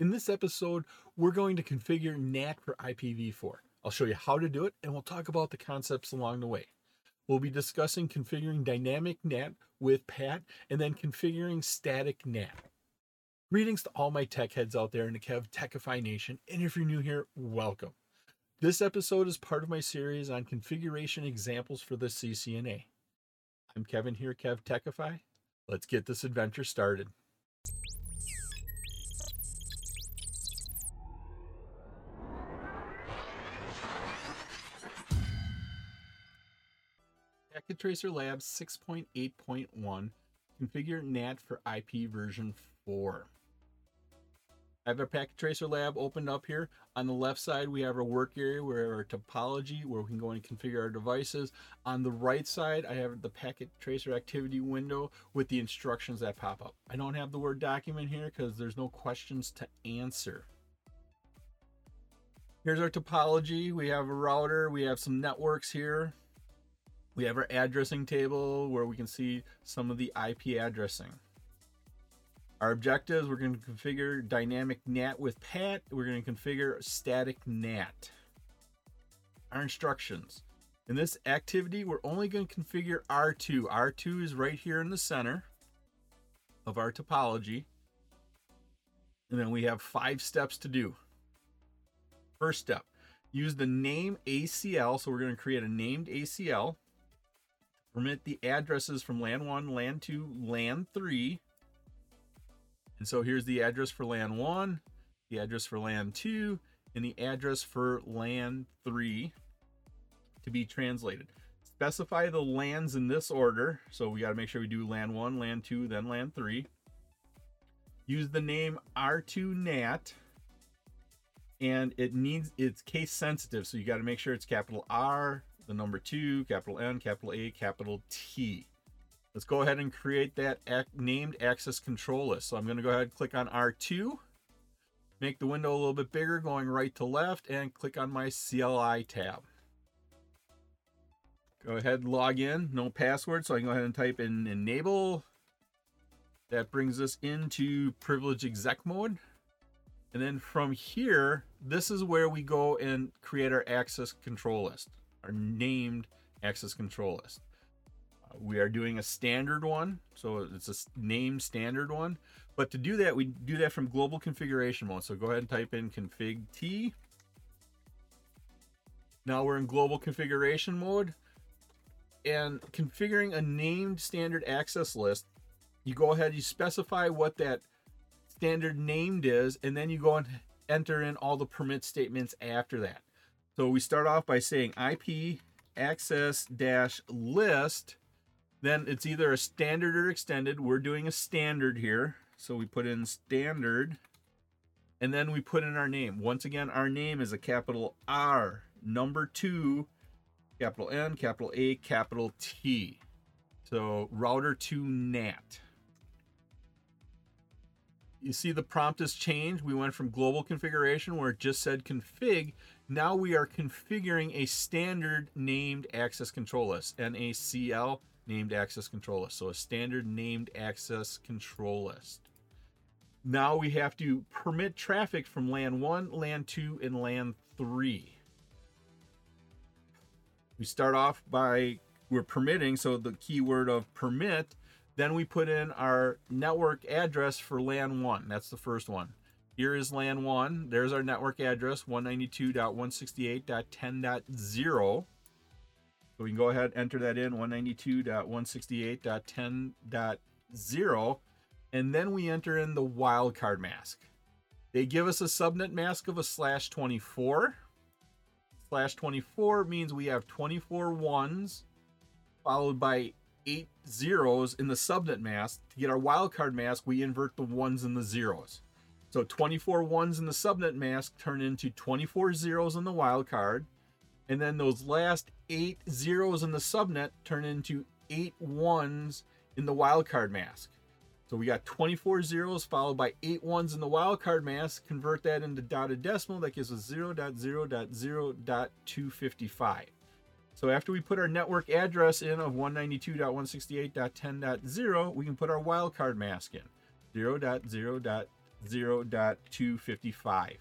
In this episode, we're going to configure NAT for IPv4. I'll show you how to do it and we'll talk about the concepts along the way. We'll be discussing configuring dynamic NAT with PAT and then configuring static NAT. Greetings to all my tech heads out there in the KevTechify Nation, and if you're new here, welcome. This episode is part of my series on configuration examples for the CCNA. I'm Kevin here, KevTechify. Let's get this adventure started. Packet Tracer Labs 6.8.1 Configure NAT for IP version 4. I have our Packet Tracer Lab opened up here. On the left side, we have our work area where our topology, where we can go and configure our devices. On the right side, I have the Packet Tracer activity window with the instructions that pop up. I don't have the Word document here because there's no questions to answer. Here's our topology. We have a router. We have some networks here. We have our addressing table where we can see some of the IP addressing. Our objectives, we're going to configure dynamic NAT with PAT. We're going to configure static NAT. Our instructions. In this activity, we're only going to configure R2. R2 is right here in the center of our topology. And then we have five steps to do. First step, use the name ACL. So we're going to create a named ACL. Permit the addresses from LAN 1, LAN 2, LAN 3 and so here's the address for LAN 1, the address for LAN 2, and the address for LAN 3 to be translated. Specify the LANs in this order. So we got to make sure we do LAN 1, LAN 2, then LAN 3. Use the name R2NAT and it needs it's case sensitive. So you got to make sure it's capital R, the number 2, capital N, capital A, capital T. Let's go ahead and create that named access control list. So I'm going to go ahead and click on R2, make the window a little bit bigger, going right to left, and click on my CLI tab. Go ahead and log in, no password, so I can go ahead and type in enable. That brings us into privilege exec mode. And then from here, this is where we go and create our access control list, our named access control list. Uh, we are doing a standard one, so it's a named standard one. But to do that, we do that from global configuration mode. So go ahead and type in config T. Now we're in global configuration mode. And configuring a named standard access list, you go ahead, you specify what that standard named is, and then you go and enter in all the permit statements after that. So we start off by saying IP access dash list then it's either a standard or extended. We're doing a standard here. So we put in standard and then we put in our name. Once again, our name is a capital R, number two, capital N, capital A, capital T. So router two NAT. You see the prompt has changed. We went from global configuration where it just said config. Now we are configuring a standard named access control list, NACL named access control list. So a standard named access control list. Now we have to permit traffic from LAN 1, LAN 2, and LAN 3. We start off by we're permitting, so the keyword of permit, then we put in our network address for LAN 1. That's the first one. Here is LAN 1. There's our network address 192.168.10.0. So we can go ahead and enter that in 192.168.10.0 and then we enter in the wildcard mask. They give us a subnet mask of a slash 24. Slash 24 means we have 24 ones followed by eight zeros in the subnet mask. To get our wildcard mask, we invert the ones and the zeros. So 24 ones in the subnet mask turn into 24 zeros in the wildcard. And then those last eight zeros in the subnet turn into eight ones in the wildcard mask. So we got 24 zeros followed by eight ones in the wildcard mask. Convert that into dotted decimal. That gives us 0.0.0.255. So after we put our network address in of 192.168.10.0, we can put our wildcard mask in 0.0.0 0.0.255.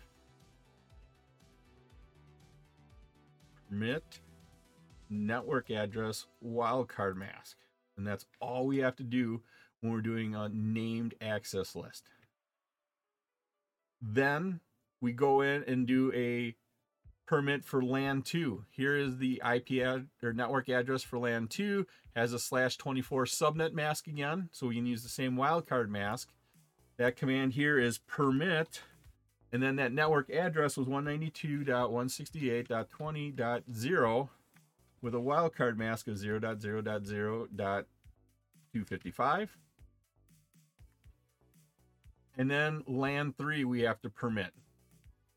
Permit network address wildcard mask. And that's all we have to do when we're doing a named access list. Then we go in and do a permit for LAN 2. Here is the IP ad, or network address for LAN 2 has a slash 24 subnet mask again, so we can use the same wildcard mask. That command here is permit, and then that network address was 192.168.20.0 with a wildcard mask of 0.0.0.255. And then LAN 3 we have to permit.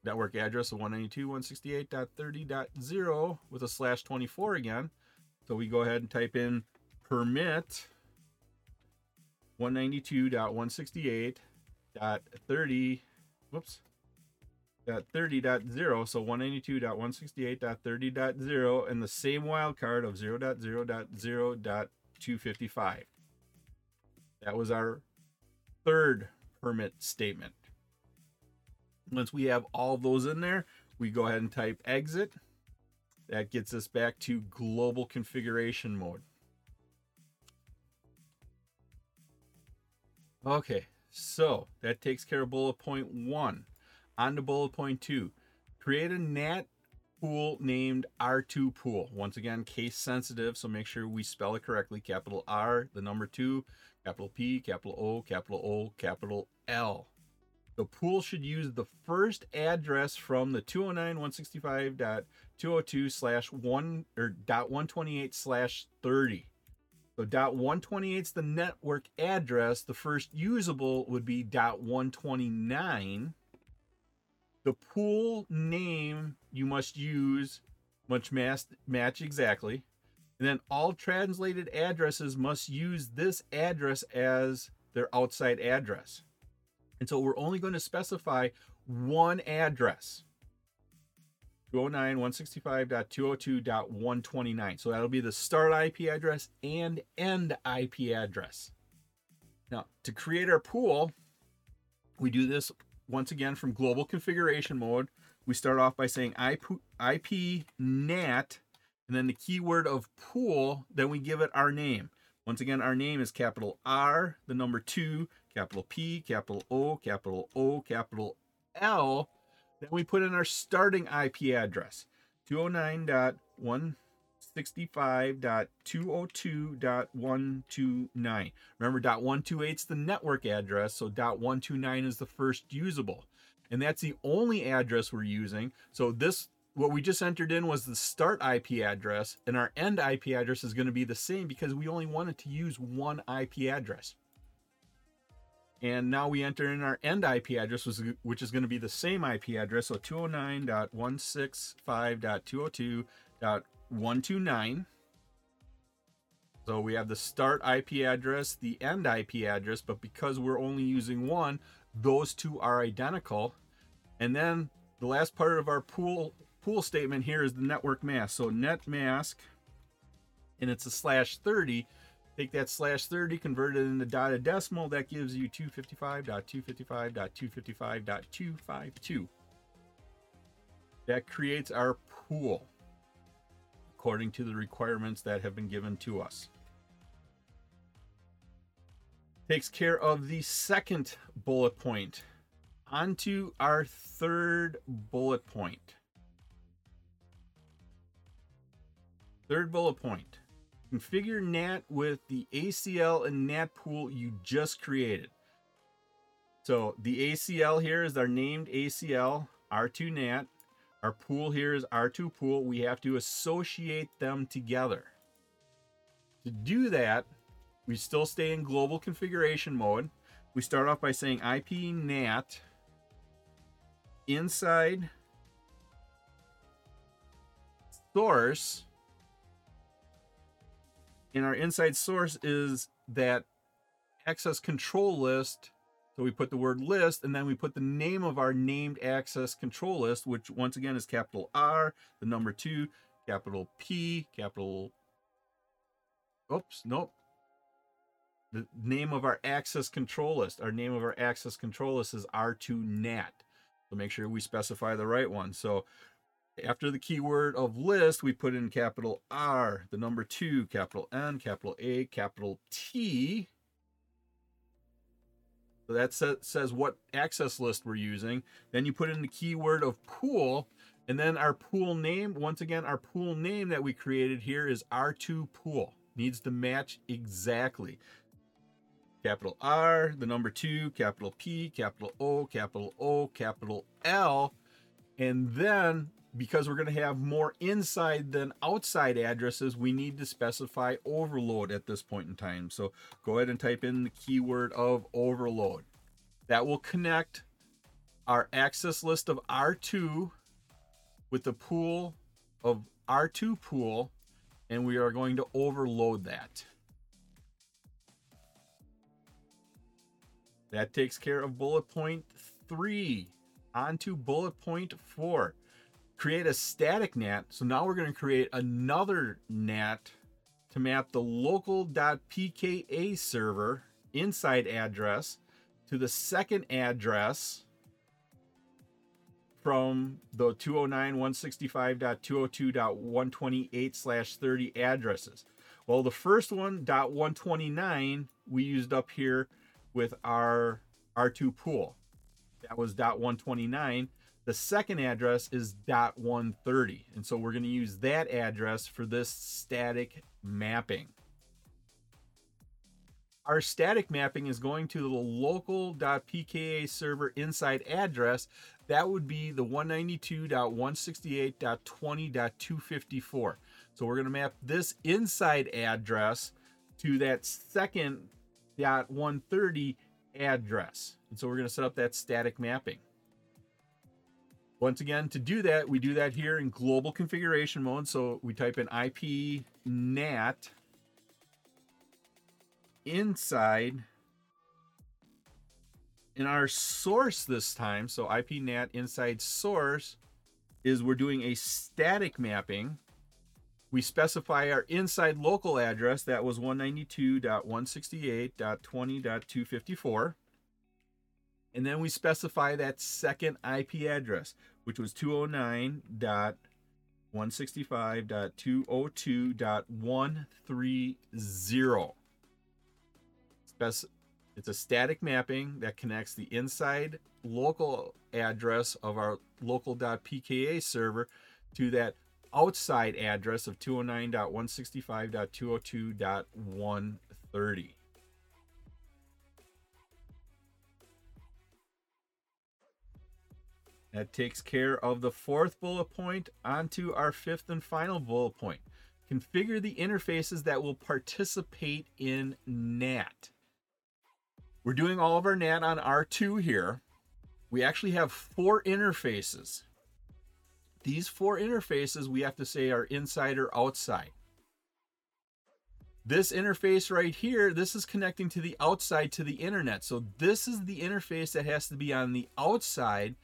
Network address of 192.168.30.0 with a slash 24 again. So we go ahead and type in permit 192.168.30 whoops dot 30.0 so 192.168.30.0 and the same wildcard of 0.0.0.255 that was our third permit statement. Once we have all those in there we go ahead and type exit. That gets us back to global configuration mode. Okay so that takes care of bullet point one on to bullet point two create a NAT pool named R2 pool. Once again, case sensitive, so make sure we spell it correctly. Capital R, the number two, capital P, capital O, capital O, capital L. The pool should use the first address from the 209.165.202 slash 1 or dot 128 slash 30. So dot 128 is the network address. The first usable would be dot 129 the pool name you must use must match, match exactly. And then all translated addresses must use this address as their outside address. And so we're only going to specify one address. 209.165.202.129. So that'll be the start IP address and end IP address. Now, to create our pool, we do this once again from global configuration mode, we start off by saying IP, IP NAT and then the keyword of pool, then we give it our name. Once again, our name is capital R, the number two, capital P, capital O, capital O, capital L. Then we put in our starting IP address, 209.165.202.129. Remember, dot 128 is the network address, so dot 129 is the first usable. And that's the only address we're using. So this what we just entered in was the start IP address, and our end IP address is going to be the same because we only wanted to use one IP address. And now we enter in our end IP address, which is going to be the same IP address, so 209.165.202.129. 129. So we have the start IP address, the end IP address, but because we're only using one, those two are identical. And then the last part of our pool pool statement here is the network mask. So net mask, and it's a slash 30. Take that slash 30, convert it into dotted decimal. That gives you 255.255.255.252. That creates our pool according to the requirements that have been given to us. Takes care of the second bullet point. Onto our third bullet point. Third bullet point. Configure NAT with the ACL and NAT pool you just created. So the ACL here is our named ACL R2 NAT. Our pool here is R2 pool. We have to associate them together. To do that, we still stay in global configuration mode. We start off by saying IP NAT inside source. And our inside source is that access control list so we put the word list and then we put the name of our named access control list, which once again is capital R, the number two, capital P, capital, oops, nope, the name of our access control list. Our name of our access control list is R2NAT. So make sure we specify the right one. So after the keyword of list, we put in capital R, the number two, capital N, capital A, capital T. So that says what access list we're using. Then you put in the keyword of pool, and then our pool name, once again, our pool name that we created here is R2 pool. Needs to match exactly. Capital R, the number two, capital P, capital O, capital O, capital L. And then because we're going to have more inside than outside addresses, we need to specify overload at this point in time. So go ahead and type in the keyword of overload. That will connect our access list of R2 with the pool of R2 pool, and we are going to overload that. That takes care of bullet point three. On to bullet point four create a static NAT. So now we're going to create another NAT to map the local.pka server inside address to the second address from the 209.165.202.128 slash 30 addresses. Well, the first one, dot 129, we used up here with our R2 pool. That was dot 129. The second address is dot 130. And so we're going to use that address for this static mapping. Our static mapping is going to the local.pka server inside address. That would be the 192.168.20.254. So we're going to map this inside address to that second dot 130 address. And so we're going to set up that static mapping. Once again, to do that, we do that here in global configuration mode. So we type in IP NAT inside in our source this time. So IP NAT inside source is we're doing a static mapping. We specify our inside local address. That was 192.168.20.254. And then we specify that second IP address, which was 209.165.202.130. It's a static mapping that connects the inside local address of our local.pka server to that outside address of 209.165.202.130. That takes care of the fourth bullet point. Onto our fifth and final bullet point. Configure the interfaces that will participate in NAT. We're doing all of our NAT on R2 here. We actually have four interfaces. These four interfaces we have to say are inside or outside. This interface right here, this is connecting to the outside to the internet. So this is the interface that has to be on the outside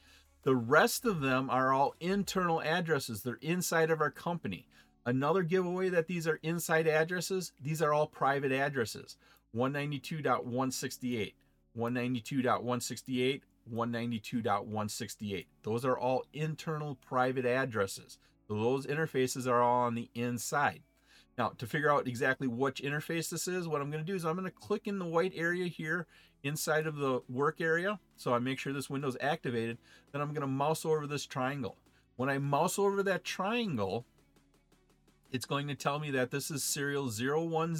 the rest of them are all internal addresses. They're inside of our company. Another giveaway that these are inside addresses, these are all private addresses. 192.168, 192.168, 192.168. Those are all internal private addresses. So those interfaces are all on the inside. Now, to figure out exactly which interface this is, what I'm going to do is I'm going to click in the white area here inside of the work area. So I make sure this window is activated. Then I'm going to mouse over this triangle. When I mouse over that triangle, it's going to tell me that this is serial 010.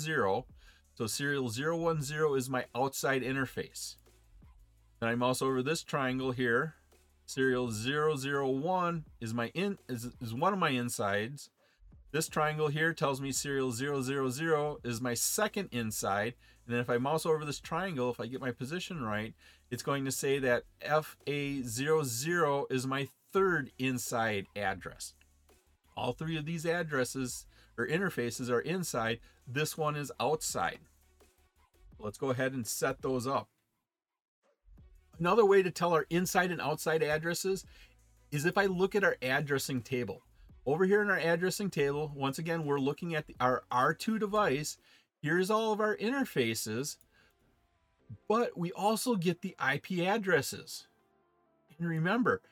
So serial 010 is my outside interface. Then I mouse over this triangle here. Serial 001 is my in is, is one of my insides. This triangle here tells me serial 000 is my second inside. And then if I mouse over this triangle, if I get my position right, it's going to say that FA00 is my third inside address. All three of these addresses or interfaces are inside. This one is outside. Let's go ahead and set those up. Another way to tell our inside and outside addresses is if I look at our addressing table. Over here in our addressing table, once again, we're looking at the, our R2 device. Here's all of our interfaces. but we also get the IP addresses. And remember,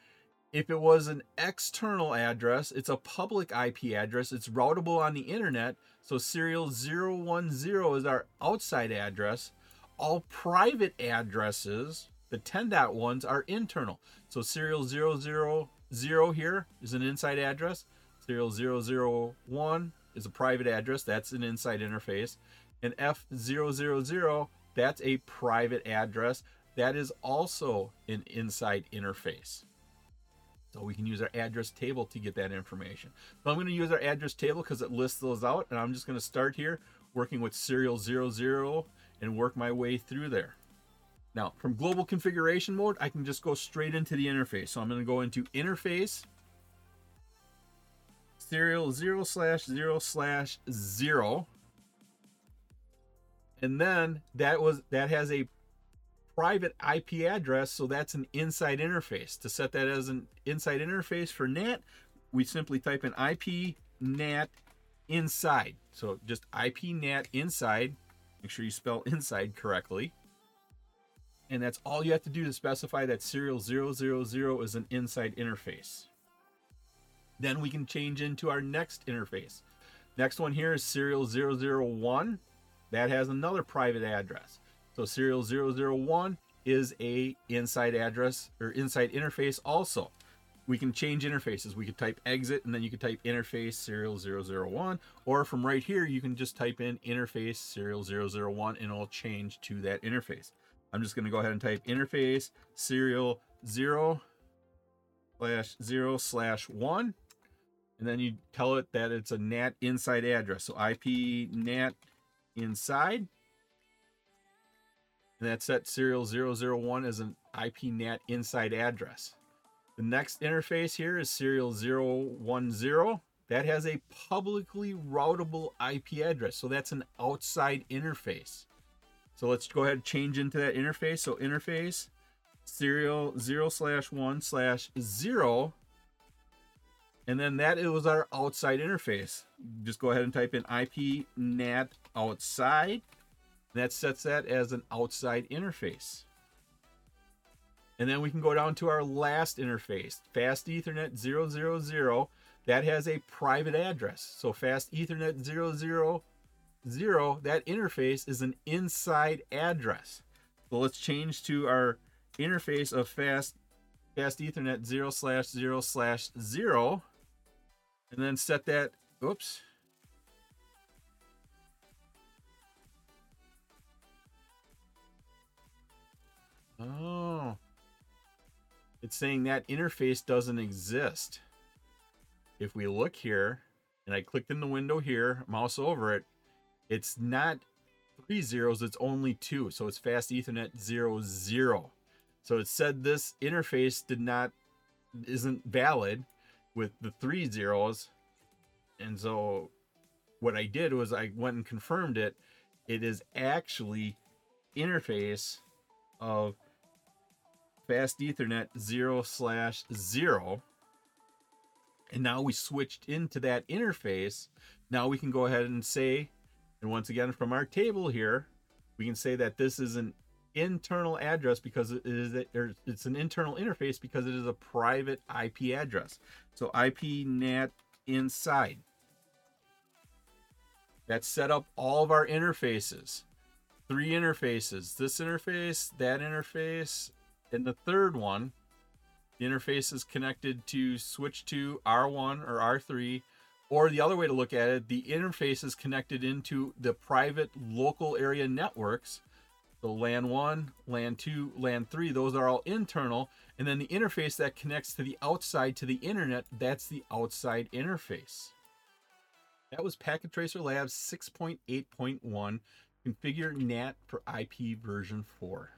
if it was an external address, it's a public IP address. It's routable on the internet. So serial 010 is our outside address. All private addresses, the 10.1s, are internal. So serial 000 here is an inside address. Serial 001 is a private address. That's an inside interface. And F000, that's a private address. That is also an inside interface. So we can use our address table to get that information. So I'm going to use our address table because it lists those out. And I'm just going to start here working with serial 00 and work my way through there. Now, from global configuration mode, I can just go straight into the interface. So I'm going to go into interface, serial 0 slash 0 slash 0. And then that was that has a private IP address, so that's an inside interface. To set that as an inside interface for NAT, we simply type in IP NAT inside. So just IP NAT inside. Make sure you spell inside correctly. And that's all you have to do to specify that serial 000 is an inside interface. Then we can change into our next interface. Next one here is serial 001. That has another private address. So serial 001 is a inside address or inside interface also. We can change interfaces. We could type exit and then you could type interface serial 001 or from right here you can just type in interface serial 001 and it'll change to that interface. I'm just going to go ahead and type interface serial 0 slash 0 slash 1 and then you tell it that it's a NAT inside address. So IP NAT inside and that's set serial 001 as an IP NAT inside address. The next interface here is serial 010. That has a publicly routable IP address. So that's an outside interface. So let's go ahead and change into that interface. So interface serial 0 slash 1 slash 0. And then that it was our outside interface. Just go ahead and type in IP NAT outside that sets that as an outside interface. And then we can go down to our last interface, Fast Ethernet 000. That has a private address. So Fast Ethernet 000, that interface is an inside address. So let's change to our interface of Fast Fast Ethernet 0 slash 0 slash 0 and then set that, oops, Oh. It's saying that interface doesn't exist. If we look here, and I clicked in the window here, mouse over it, it's not three zeros, it's only two. So it's fast ethernet zero zero. So it said this interface did not isn't valid with the three zeros. And so what I did was I went and confirmed it. It is actually interface of fast ethernet 0 slash 0 and now we switched into that interface now we can go ahead and say and once again from our table here we can say that this is an internal address because it is a, it's an internal interface because it is a private IP address so IP NAT inside that set up all of our interfaces three interfaces this interface that interface and the third one, the interface is connected to switch to R1 or R3, or the other way to look at it, the interface is connected into the private local area networks. LAN 1, LAN 2, LAN 3, those are all internal. And then the interface that connects to the outside to the internet, that's the outside interface. That was Packet Tracer Labs 6.8.1 Configure NAT for IP version 4.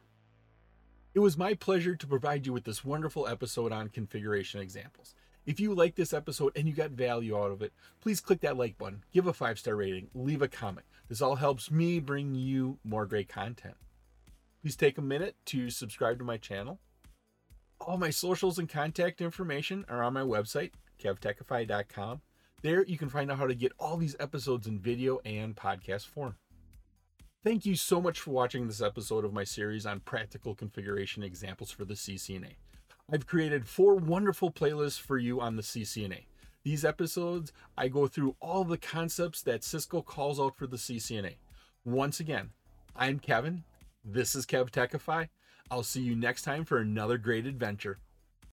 It was my pleasure to provide you with this wonderful episode on configuration examples. If you like this episode and you got value out of it, please click that like button, give a five star rating, leave a comment. This all helps me bring you more great content. Please take a minute to subscribe to my channel. All my socials and contact information are on my website, kevtechify.com. There you can find out how to get all these episodes in video and podcast form. Thank you so much for watching this episode of my series on practical configuration examples for the CCNA. I've created four wonderful playlists for you on the CCNA. These episodes, I go through all the concepts that Cisco calls out for the CCNA. Once again, I'm Kevin. This is KevTechify. I'll see you next time for another great adventure.